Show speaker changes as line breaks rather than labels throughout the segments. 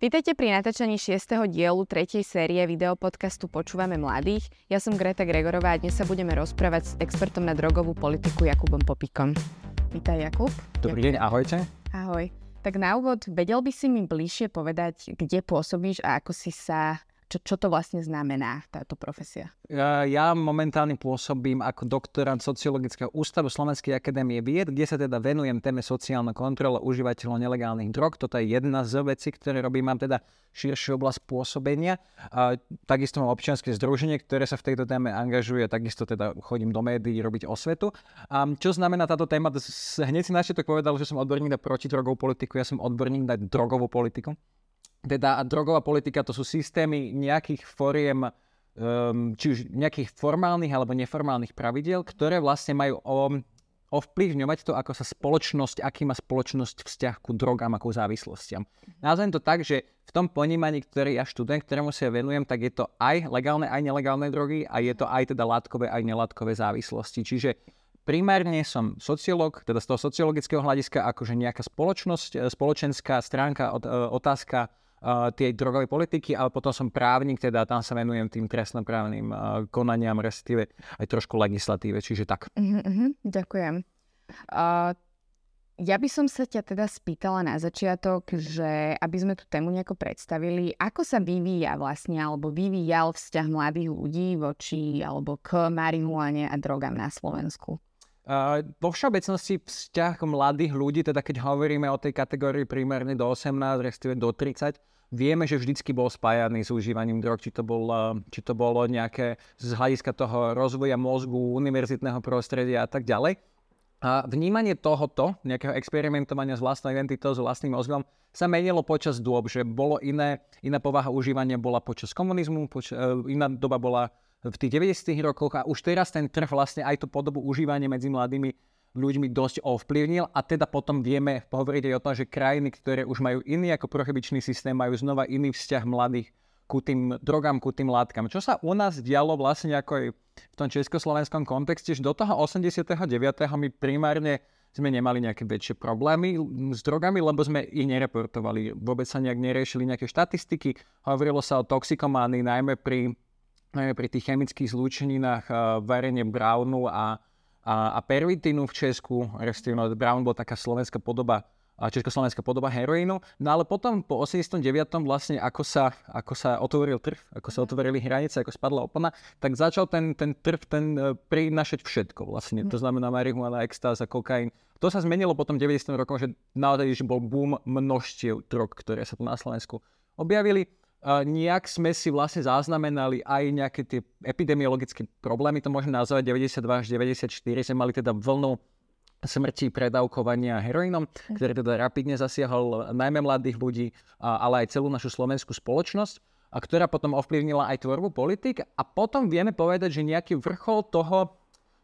Vítajte pri natáčaní 6. dielu 3. série videopodcastu Počúvame mladých. Ja som Greta Gregorová a dnes sa budeme rozprávať s expertom na drogovú politiku Jakubom Popikom. Vítaj Jakub.
Dobrý deň, ahojte.
Ahoj. Tak na úvod, vedel by si mi bližšie povedať, kde pôsobíš a ako si sa čo, čo to vlastne znamená, táto profesia?
Ja, momentálne pôsobím ako doktorant Sociologického ústavu Slovenskej akadémie vied, kde sa teda venujem téme sociálna kontrola užívateľov nelegálnych drog. Toto je jedna z vecí, ktoré robím. Mám teda širšiu oblasť pôsobenia. A takisto mám občianske združenie, ktoré sa v tejto téme angažuje. Takisto teda chodím do médií robiť osvetu. A čo znamená táto téma? Hneď si načiatok povedal, že som odborník na protidrogovú politiku, ja som odborník na drogovú politiku teda drogová politika to sú systémy nejakých foriem, um, či už nejakých formálnych alebo neformálnych pravidel, ktoré vlastne majú o, ovplyvňovať to, ako sa spoločnosť, aký má spoločnosť vzťah ku drogám a ku závislostiam. Nazvem to tak, že v tom ponímaní, ktorý ja študent, ktorému sa venujem, tak je to aj legálne, aj nelegálne drogy a je to aj teda látkové, aj nelátkové závislosti. Čiže primárne som sociológ, teda z toho sociologického hľadiska, akože nejaká spoločnosť, spoločenská stránka, otázka uh, tej drogovej politiky, ale potom som právnik, teda tam sa venujem tým trestnoprávnym uh, konaniam, respektíve aj trošku legislatíve, čiže tak.
Uh-huh, ďakujem. Uh, ja by som sa ťa teda spýtala na začiatok, že aby sme tú tému nejako predstavili, ako sa vyvíja vlastne, alebo vyvíjal vzťah mladých ľudí voči alebo k marihuane a drogám na Slovensku?
Vo všeobecnosti vzťah mladých ľudí, teda keď hovoríme o tej kategórii primárne do 18, respektíve do 30, vieme, že vždycky bol spájaný s užívaním drog, či to, bol, či to bolo nejaké z hľadiska toho rozvoja mozgu, univerzitného prostredia a tak ďalej. A vnímanie tohoto, nejakého experimentovania s vlastnou identitou, s vlastným mozgom, sa menilo počas dôb, že bolo iné, iná povaha užívania bola počas komunizmu, poč- e, iná doba bola v tých 90. rokoch a už teraz ten trh vlastne aj tú podobu užívania medzi mladými ľuďmi dosť ovplyvnil a teda potom vieme hovoriť aj o tom, že krajiny, ktoré už majú iný ako prohybičný systém, majú znova iný vzťah mladých ku tým drogám, ku tým látkam. Čo sa u nás dialo vlastne ako aj v tom československom kontexte, že do toho 89. my primárne sme nemali nejaké väčšie problémy s drogami, lebo sme ich nereportovali. Vôbec sa nejak neriešili nejaké štatistiky. Hovorilo sa o toxikománii najmä pri, najmä pri tých chemických zlúčeninách uh, varenie brownu a a, a pervitinu v Česku, respektíve no, Brown bol taká slovenská podoba československá podoba heroínu. No ale potom po 89. vlastne ako sa, ako sa otvoril trh, ako sa mhm. otvorili hranice, ako spadla opona, tak začal ten, ten trh ten, uh, prinašať všetko vlastne. To mhm. znamená marihuana, extáza, kokain. To sa zmenilo potom 90. rokom, že naozaj že bol boom množstiev drog, ktoré sa tu na Slovensku objavili nejak sme si vlastne zaznamenali aj nejaké tie epidemiologické problémy, to môžeme nazvať 92 až 94, sme mali teda vlnu smrti predávkovania heroínom, hm. ktorý teda rapidne zasiahol najmä mladých ľudí, ale aj celú našu slovenskú spoločnosť a ktorá potom ovplyvnila aj tvorbu politik a potom vieme povedať, že nejaký vrchol toho,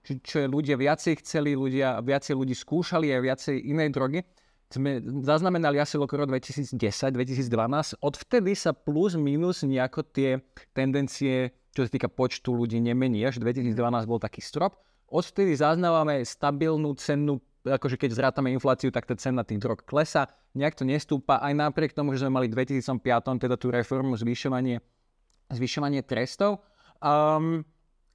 čo ľudia viacej chceli, ľudia, viacej ľudí skúšali a viacej inej drogy, sme zaznamenali asi okolo 2010-2012. Odvtedy sa plus minus nejako tie tendencie, čo sa týka počtu ľudí, nemení. Až 2012 bol taký strop. Odvtedy zaznávame stabilnú cenu, akože keď zrátame infláciu, tak tá cena tých drog klesa. Nejak to nestúpa, aj napriek tomu, že sme mali v 2005 teda tú reformu zvyšovanie, zvyšovanie trestov. Um,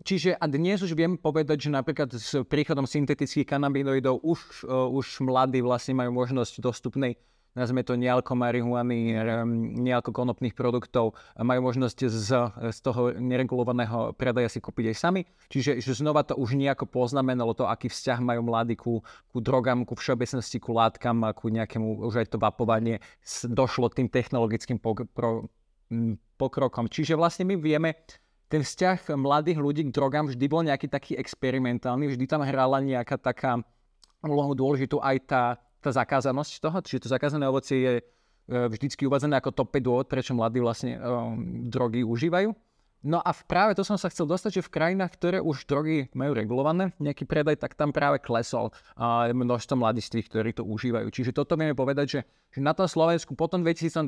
Čiže a dnes už viem povedať, že napríklad s príchodom syntetických kanabinoidov už, uh, už mladí vlastne majú možnosť dostupnej nazvime to nealko marihuany, nealko konopných produktov, majú možnosť z, z toho neregulovaného predaja si kúpiť aj sami. Čiže že znova to už nejako poznamenalo to, aký vzťah majú mladí ku, ku drogám, ku všeobecnosti, ku látkam ku nejakému už aj to vapovanie došlo tým technologickým pokrokom. Čiže vlastne my vieme, ten vzťah mladých ľudí k drogám vždy bol nejaký taký experimentálny, vždy tam hrala nejaká taká úlohu dôležitú aj tá, tá zakázanosť toho, čiže to zakázané ovocie je e, vždycky uvádzané ako top 5 dôvod, prečo mladí vlastne um, drogy užívajú. No a práve to som sa chcel dostať, že v krajinách, ktoré už drogy majú regulované, nejaký predaj, tak tam práve klesol množstvo mladistvých, ktorí to užívajú. Čiže toto vieme povedať, že, že na tom Slovensku potom 2012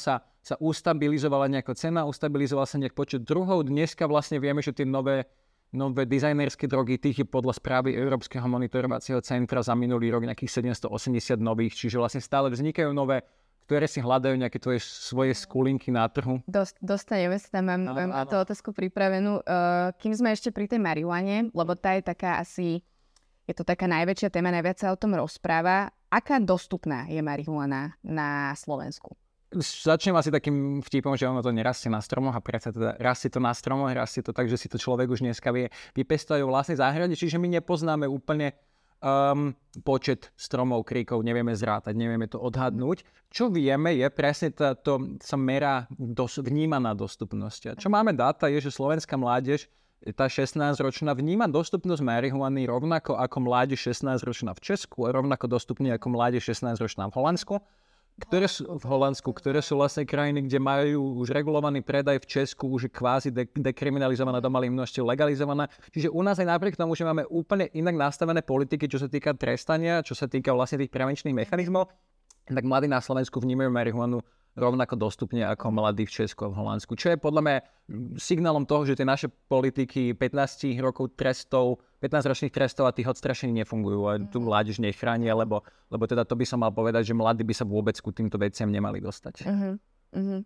sa, sa ustabilizovala nejaká cena, ustabilizoval sa nejak počet druhov. Dneska vlastne vieme, že tie nové, nové dizajnerské drogy, tých je podľa správy Európskeho monitorovacieho centra za minulý rok nejakých 780 nových, čiže vlastne stále vznikajú nové ktoré si hľadajú nejaké tvoje svoje skulinky na trhu.
Dost, dostaneme sa tam, mám, no, mám tú otázku pripravenú. Uh, kým sme ešte pri tej marihuane, lebo tá je taká asi, je to taká najväčšia téma, najviac sa o tom rozpráva. Aká dostupná je marihuana na Slovensku?
Začnem asi takým vtipom, že ono to nerastie na stromoch a predsa teda rastie to na stromoch, rastie to tak, že si to človek už dneska vie vypestovať vlastnej záhrade, čiže my nepoznáme úplne um, počet stromov, kríkov, nevieme zrátať, nevieme to odhadnúť. Čo vieme je presne to, to sa merá dos, vnímaná dostupnosť. A čo máme dáta je, že slovenská mládež tá 16-ročná vníma dostupnosť marihuany rovnako ako mládež 16-ročná v Česku, rovnako dostupne ako mládež 16-ročná v Holandsku ktoré sú v Holandsku, ktoré sú vlastne krajiny, kde majú už regulovaný predaj v Česku, už je kvázi de- dekriminalizovaná do malých množstiev legalizovaná. Čiže u nás aj napriek tomu, že máme úplne inak nastavené politiky, čo sa týka trestania, čo sa týka vlastne tých prevenčných mechanizmov, tak mladí na Slovensku vnímajú marihuanu rovnako dostupne ako mladí v Česku a v Holandsku. Čo je podľa mňa signálom toho, že tie naše politiky 15 rokov trestov, 15 ročných trestov a tých odstrašení nefungujú a tu mládež nechránia, lebo, lebo teda to by som mal povedať, že mladí by sa vôbec ku týmto veciam nemali dostať. Uh-huh.
Uh-huh.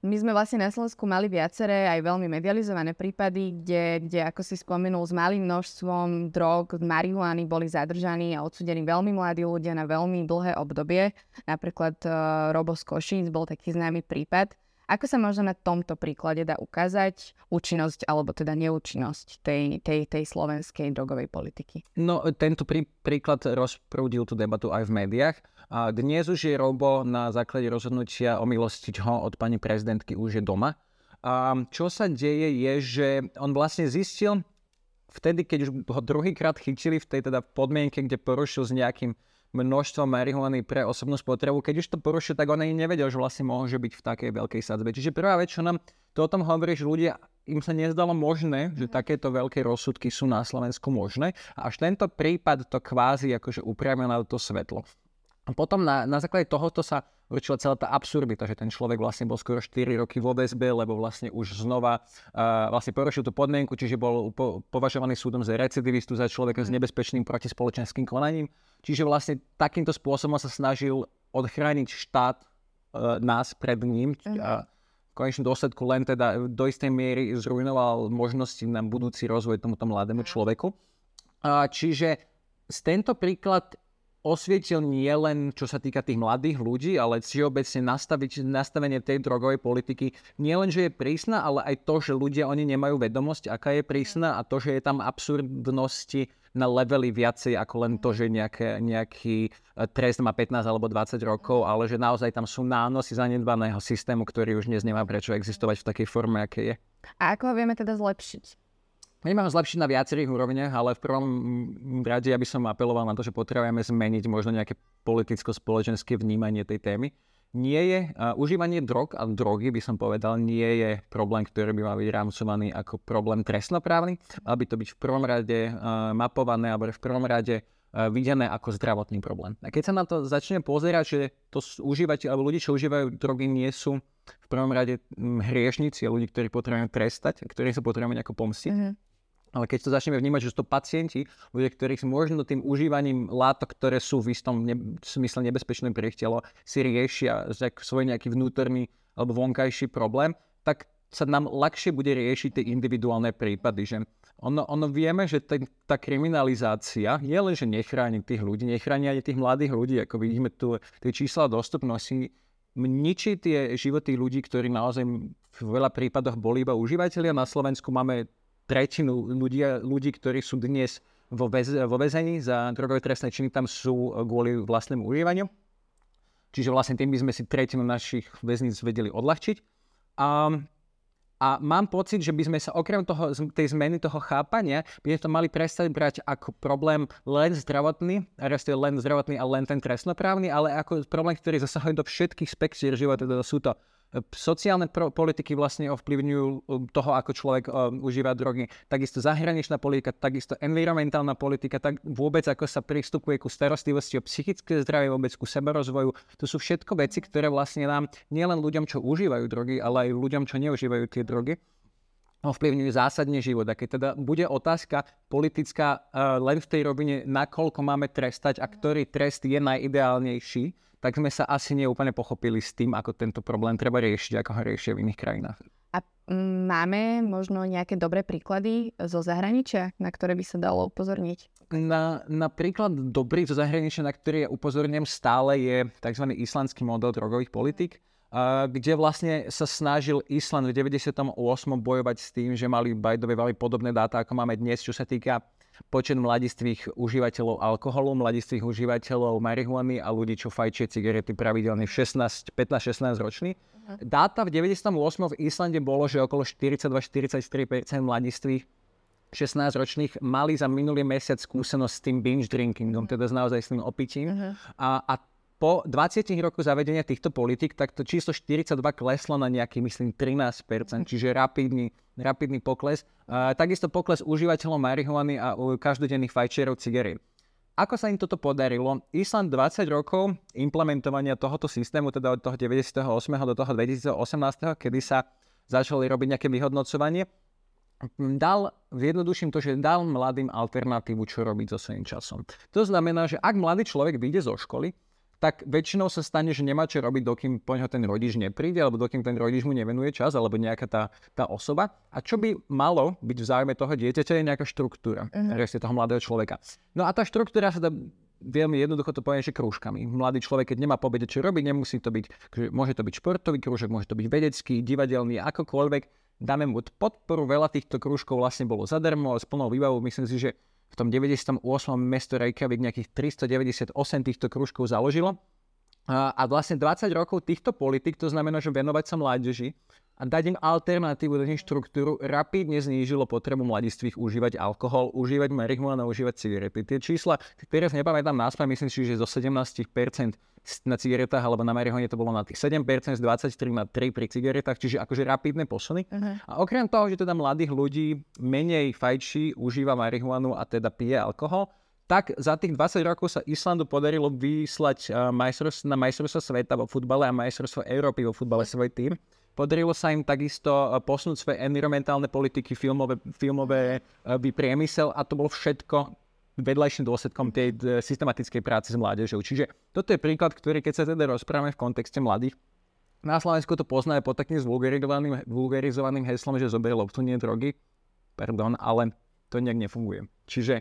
My sme vlastne na Slovensku mali viaceré aj veľmi medializované prípady, kde, kde ako si spomenul, s malým množstvom drog, marihuany boli zadržaní a odsudení veľmi mladí ľudia na veľmi dlhé obdobie. Napríklad uh, Robo z Košíc bol taký známy prípad. Ako sa možno na tomto príklade dá ukázať účinnosť alebo teda neúčinnosť tej, tej, tej slovenskej drogovej politiky?
No, tento prí, príklad rozprúdil tú debatu aj v médiách. A dnes už je Robo na základe rozhodnutia omilostiť ho od pani prezidentky už je doma. A čo sa deje je, že on vlastne zistil vtedy, keď už ho druhýkrát chytili v tej teda podmienke, kde porušil s nejakým množstvo marihuany pre osobnú spotrebu. Keď už to porušil, tak on ani nevedel, že vlastne môže byť v takej veľkej sadzbe. Čiže prvá vec, čo nám to o tom hovorí, že ľudia im sa nezdalo možné, že mhm. takéto veľké rozsudky sú na Slovensku možné. A až tento prípad to kvázi akože upravil na to svetlo. A potom na, na základe tohoto sa určila celá tá absurdita, že ten človek vlastne bol skoro 4 roky vo väzbe, lebo vlastne už znova uh, vlastne porušil tú podmienku, čiže bol po, považovaný súdom za recidivistu, za človeka s mhm. nebezpečným protispoločenským konaním. Čiže vlastne takýmto spôsobom sa snažil odchrániť štát uh, nás pred ním. Uh-huh. A v konečnom dôsledku len teda do istej miery zrujnoval možnosti na budúci rozvoj tomuto mladému človeku. Uh, čiže z tento príklad osvietil nie len čo sa týka tých mladých ľudí, ale všeobecne nastavenie tej drogovej politiky nie len, že je prísna, ale aj to, že ľudia oni nemajú vedomosť, aká je prísna a to, že je tam absurdnosti na levely viacej ako len to, že nejaké, nejaký e, trest má 15 alebo 20 rokov, ale že naozaj tam sú nánosy zanedbaného systému, ktorý už dnes nemá prečo existovať v takej forme, aké je.
A ako ho vieme teda zlepšiť?
Nemáme zlepšiť na viacerých úrovniach, ale v prvom rade ja by som apeloval na to, že potrebujeme zmeniť možno nejaké politicko-spoločenské vnímanie tej témy. Nie je, uh, užívanie drog a drogy by som povedal, nie je problém, ktorý by mal byť rámcovaný ako problém trestnoprávny. Mal by to byť v prvom rade uh, mapované alebo v prvom rade uh, videné ako zdravotný problém. A keď sa na to začne pozerať, že to užívateľ alebo ľudí, čo užívajú drogy, nie sú v prvom rade hriešnici a ľudí, ktorí potrebujeme trestať, ktorí sa potrebujeme nejako pomstiť, mm-hmm ale keď to začneme vnímať, že sú to pacienti, ľudia, ktorých možno tým užívaním látok, ktoré sú v istom ne- smysle nebezpečné pre ich telo, si riešia svoj nejaký vnútorný alebo vonkajší problém, tak sa nám ľahšie bude riešiť tie individuálne prípady. Že ono, ono vieme, že ten, tá kriminalizácia nie len, že nechráni tých ľudí, nechráni aj tých mladých ľudí, ako vidíme tu tie čísla dostupnosti, ničí tie životy ľudí, ktorí naozaj v veľa prípadoch boli iba užívateľia. Na Slovensku máme tretinu ľudia, ľudí, ktorí sú dnes vo, väz, vo väzení za drogové trestné činy, tam sú kvôli vlastnému užívaniu. Čiže vlastne tým by sme si tretinu našich väzníc vedeli odľahčiť. A, a mám pocit, že by sme sa okrem toho, tej zmeny toho chápania, by sme to mali prestať brať ako problém len zdravotný, respektíve len zdravotný a len ten trestnoprávny, ale ako problém, ktorý zasahuje do všetkých spektier života. Teda sú to sociálne pro- politiky vlastne ovplyvňujú um, toho, ako človek um, užíva drogy. Takisto zahraničná politika, takisto environmentálna politika, tak vôbec ako sa pristupuje ku starostlivosti o psychické zdravie, vôbec ku seberozvoju. To sú všetko veci, ktoré vlastne nám nielen ľuďom, čo užívajú drogy, ale aj ľuďom, čo neužívajú tie drogy, ovplyvňujú zásadne život. A keď teda bude otázka politická uh, len v tej rovine, nakoľko máme trestať a ktorý trest je najideálnejší, tak sme sa asi neúplne pochopili s tým, ako tento problém treba riešiť, ako ho riešia v iných krajinách.
A mm, máme možno nejaké dobré príklady zo zahraničia, na ktoré by sa dalo upozorniť?
Na, na príklad dobrý zo zahraničia, na ktorý ja upozorňujem stále, je tzv. islandský model drogových politik kde vlastne sa snažil Island v 98. bojovať s tým, že mali bajdové veľmi podobné dáta, ako máme dnes, čo sa týka počet mladistvých užívateľov alkoholu, mladistvých užívateľov marihuany a ľudí, čo fajčia cigarety pravidelne 16, 15-16 roční. Uh-huh. Dáta v 98. v Islande bolo, že okolo 42-43% mladistvých 16 ročných mali za minulý mesiac skúsenosť s tým binge drinkingom, uh-huh. teda s naozaj s tým opitím. Uh-huh. A, a po 20 rokoch zavedenia týchto politik, tak to číslo 42 kleslo na nejaký, myslím, 13%, mhm. čiže rapidný, rapidný pokles. Uh, takisto pokles užívateľov marihuany a u každodenných fajčerov cigariet. Ako sa im toto podarilo? Island 20 rokov implementovania tohoto systému, teda od toho 98. do toho 2018, kedy sa začali robiť nejaké vyhodnocovanie, dal, zjednoduším to, že dal mladým alternatívu, čo robiť so svojím časom. To znamená, že ak mladý človek vyjde zo školy, tak väčšinou sa stane, že nemá čo robiť, dokým po ňo ten rodič nepríde, alebo dokým ten rodič mu nevenuje čas, alebo nejaká tá, tá osoba. A čo by malo byť v záujme toho dieťaťa, je nejaká štruktúra, uh-huh. toho mladého človeka. No a tá štruktúra sa dá veľmi jednoducho to poviem, že krúžkami. Mladý človek, keď nemá pobede čo robiť, nemusí to byť, môže to byť športový krúžok, môže to byť vedecký, divadelný, akokoľvek. Dáme mu podporu, veľa týchto krúžkov vlastne bolo zadarmo, s plnou výbavou. Myslím si, že v tom 98. mesto Reykjavik nejakých 398 týchto kružkov založilo. A vlastne 20 rokov týchto politik, to znamená, že venovať sa mládeži a dať im alternatívu, dať im štruktúru, rapidne znížilo potrebu mladistvých užívať alkohol, užívať marihuana, užívať cigarety. Tie čísla, ktoré nepamätám náspäť, myslím si, že zo 17% na cigaretách alebo na marihuane to bolo na tých 7%, z 23 na 3 pri cigaretách, čiže akože rapidné posuny. Uh-huh. A okrem toho, že teda mladých ľudí menej fajčí, užíva marihuanu a teda pije alkohol, tak za tých 20 rokov sa Islandu podarilo vyslať uh, na majstrovstvo sveta vo futbale a majstrovstvo Európy vo futbale svoj tým. Podarilo sa im takisto posunúť svoje environmentálne politiky, filmové, filmové uh, priemysel a to bolo všetko vedľajším dôsledkom tej systematickej práce s mládežou. Čiže toto je príklad, ktorý keď sa teda rozprávame v kontexte mladých, na Slovensku to poznajú pod takým zvulgarizovaným, vulgarizovaným heslom, že zoberie loptu, nie drogy. Pardon, ale to nejak nefunguje. Čiže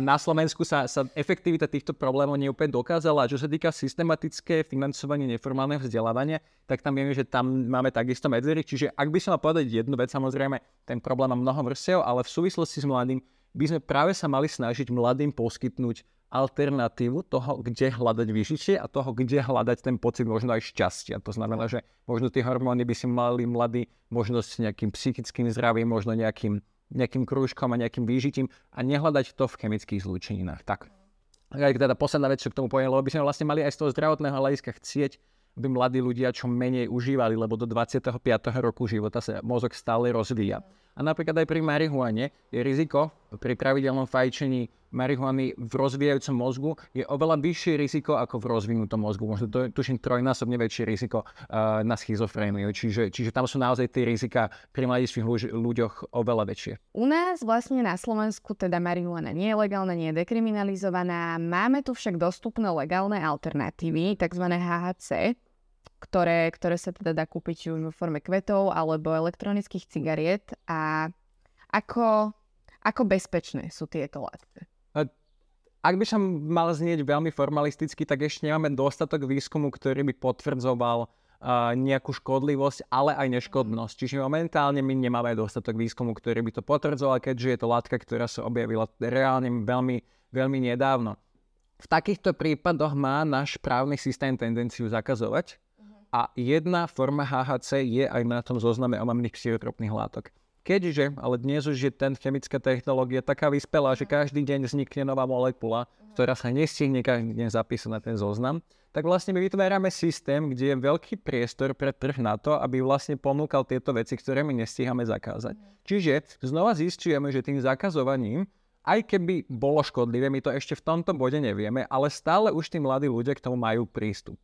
na Slovensku sa, sa efektivita týchto problémov neúplne dokázala. A čo sa týka systematické financovanie neformálneho vzdelávania, tak tam vieme, že tam máme takisto medzery. Čiže ak by som mal povedať jednu vec, samozrejme, ten problém má mnoho vrstiev, ale v súvislosti s mladým by sme práve sa mali snažiť mladým poskytnúť alternatívu toho, kde hľadať vyžitie a toho, kde hľadať ten pocit možno aj šťastia. To znamená, že možno tie hormóny by si mali mladí možno s nejakým psychickým zdravím, možno nejakým, nejakým krúžkom a nejakým výžitím a nehľadať to v chemických zlúčeninách. Tak. Aj teda posledná vec, čo k tomu poviem, lebo by sme vlastne mali aj z toho zdravotného hľadiska chcieť, aby mladí ľudia čo menej užívali, lebo do 25. roku života sa mozog stále rozvíja. A napríklad aj pri marihuane je riziko pri pravidelnom fajčení marihuany v rozvíjajúcom mozgu je oveľa vyššie riziko ako v rozvinutom mozgu. Možno to tuším trojnásobne väčšie riziko uh, na schizofréniu. Čiže, čiže tam sú naozaj tie rizika pri mladistvých ľuďoch oveľa väčšie.
U nás vlastne na Slovensku teda marihuana nie je legálna, nie je dekriminalizovaná. Máme tu však dostupné legálne alternatívy, tzv. HHC, ktoré, ktoré sa teda dá kúpiť už vo forme kvetov alebo elektronických cigariet a ako, ako bezpečné sú tieto látky?
Ak by som mal znieť veľmi formalisticky, tak ešte nemáme dostatok výskumu, ktorý by potvrdzoval uh, nejakú škodlivosť, ale aj neškodnosť. Čiže momentálne my nemáme dostatok výskumu, ktorý by to potvrdzoval, keďže je to látka, ktorá sa objavila reálne veľmi, veľmi nedávno. V takýchto prípadoch má náš právny systém tendenciu zakazovať a jedna forma HHC je aj na tom zozname omamných psychotropných látok. Keďže, ale dnes už je ten chemická technológia taká vyspelá, že každý deň vznikne nová molekula, ktorá sa nestihne každý deň zapísať na ten zoznam, tak vlastne my vytvárame systém, kde je veľký priestor pre trh na to, aby vlastne ponúkal tieto veci, ktoré my nestíhame zakázať. Čiže znova zistujeme, že tým zakazovaním aj keby bolo škodlivé, my to ešte v tomto bode nevieme, ale stále už tí mladí ľudia k tomu majú prístup.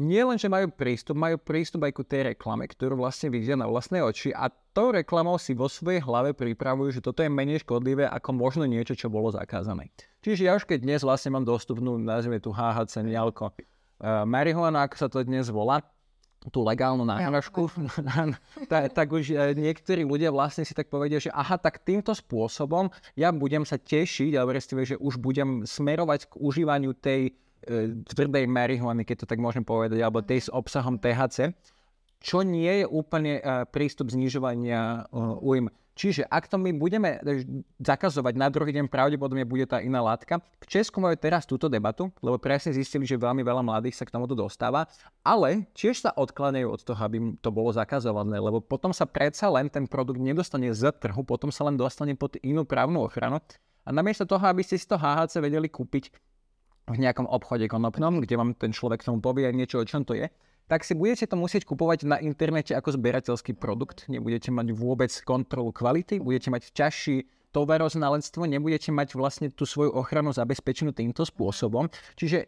Nie len, že majú prístup, majú prístup aj ku tej reklame, ktorú vlastne vidia na vlastné oči a tou reklamou si vo svojej hlave pripravujú, že toto je menej škodlivé ako možno niečo, čo bolo zakázané. Čiže ja už keď dnes vlastne mám dostupnú, nazvime tu HHC, nialko, uh, marihuana, ako sa to dnes volá, tú legálnu náhražku, tak, tak už e, niektorí ľudia vlastne si tak povedia, že aha, tak týmto spôsobom ja budem sa tešiť, alebo respektíve, že už budem smerovať k užívaniu tej tvrdej marihuany, keď to tak môžem povedať, alebo tej s obsahom THC, čo nie je úplne e, prístup znižovania e, újmy. Čiže ak to my budeme zakazovať, na druhý deň pravdepodobne bude tá iná látka. V Česku majú teraz túto debatu, lebo presne zistili, že veľmi veľa mladých sa k tomuto dostáva, ale tiež sa odkladajú od toho, aby to bolo zakazované, lebo potom sa predsa len ten produkt nedostane z trhu, potom sa len dostane pod inú právnu ochranu. A namiesto toho, aby ste si to HHC vedeli kúpiť v nejakom obchode konopnom, kde vám ten človek tomu povie niečo, o čom to je, tak si budete to musieť kupovať na internete ako zberateľský produkt. Nebudete mať vôbec kontrolu kvality, budete mať ťažší tovaroznalectvo, nebudete mať vlastne tú svoju ochranu zabezpečenú týmto spôsobom. Čiže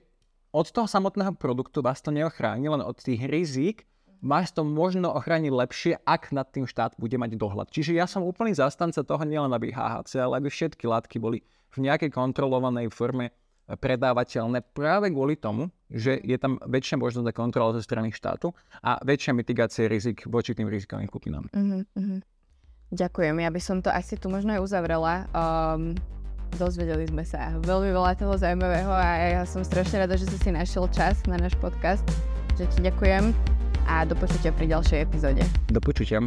od toho samotného produktu vás to neochráni, len od tých rizík vás to možno ochrániť lepšie, ak nad tým štát bude mať dohľad. Čiže ja som úplný zastanca toho nielen, aby HHC, ale aby všetky látky boli v nejakej kontrolovanej forme predávateľné práve kvôli tomu, že je tam väčšia možnosť na kontrola zo strany štátu a väčšia mitigácia rizik voči tým rizikovým skupinám. Uh-huh, uh-huh.
Ďakujem, ja by som to asi tu možno aj uzavrela. Um, dozvedeli sme sa veľmi veľa toho zaujímavého a ja som strašne rada, že si si našiel čas na náš podcast. Že ti ďakujem a do počutia pri ďalšej epizóde.
Do počutia.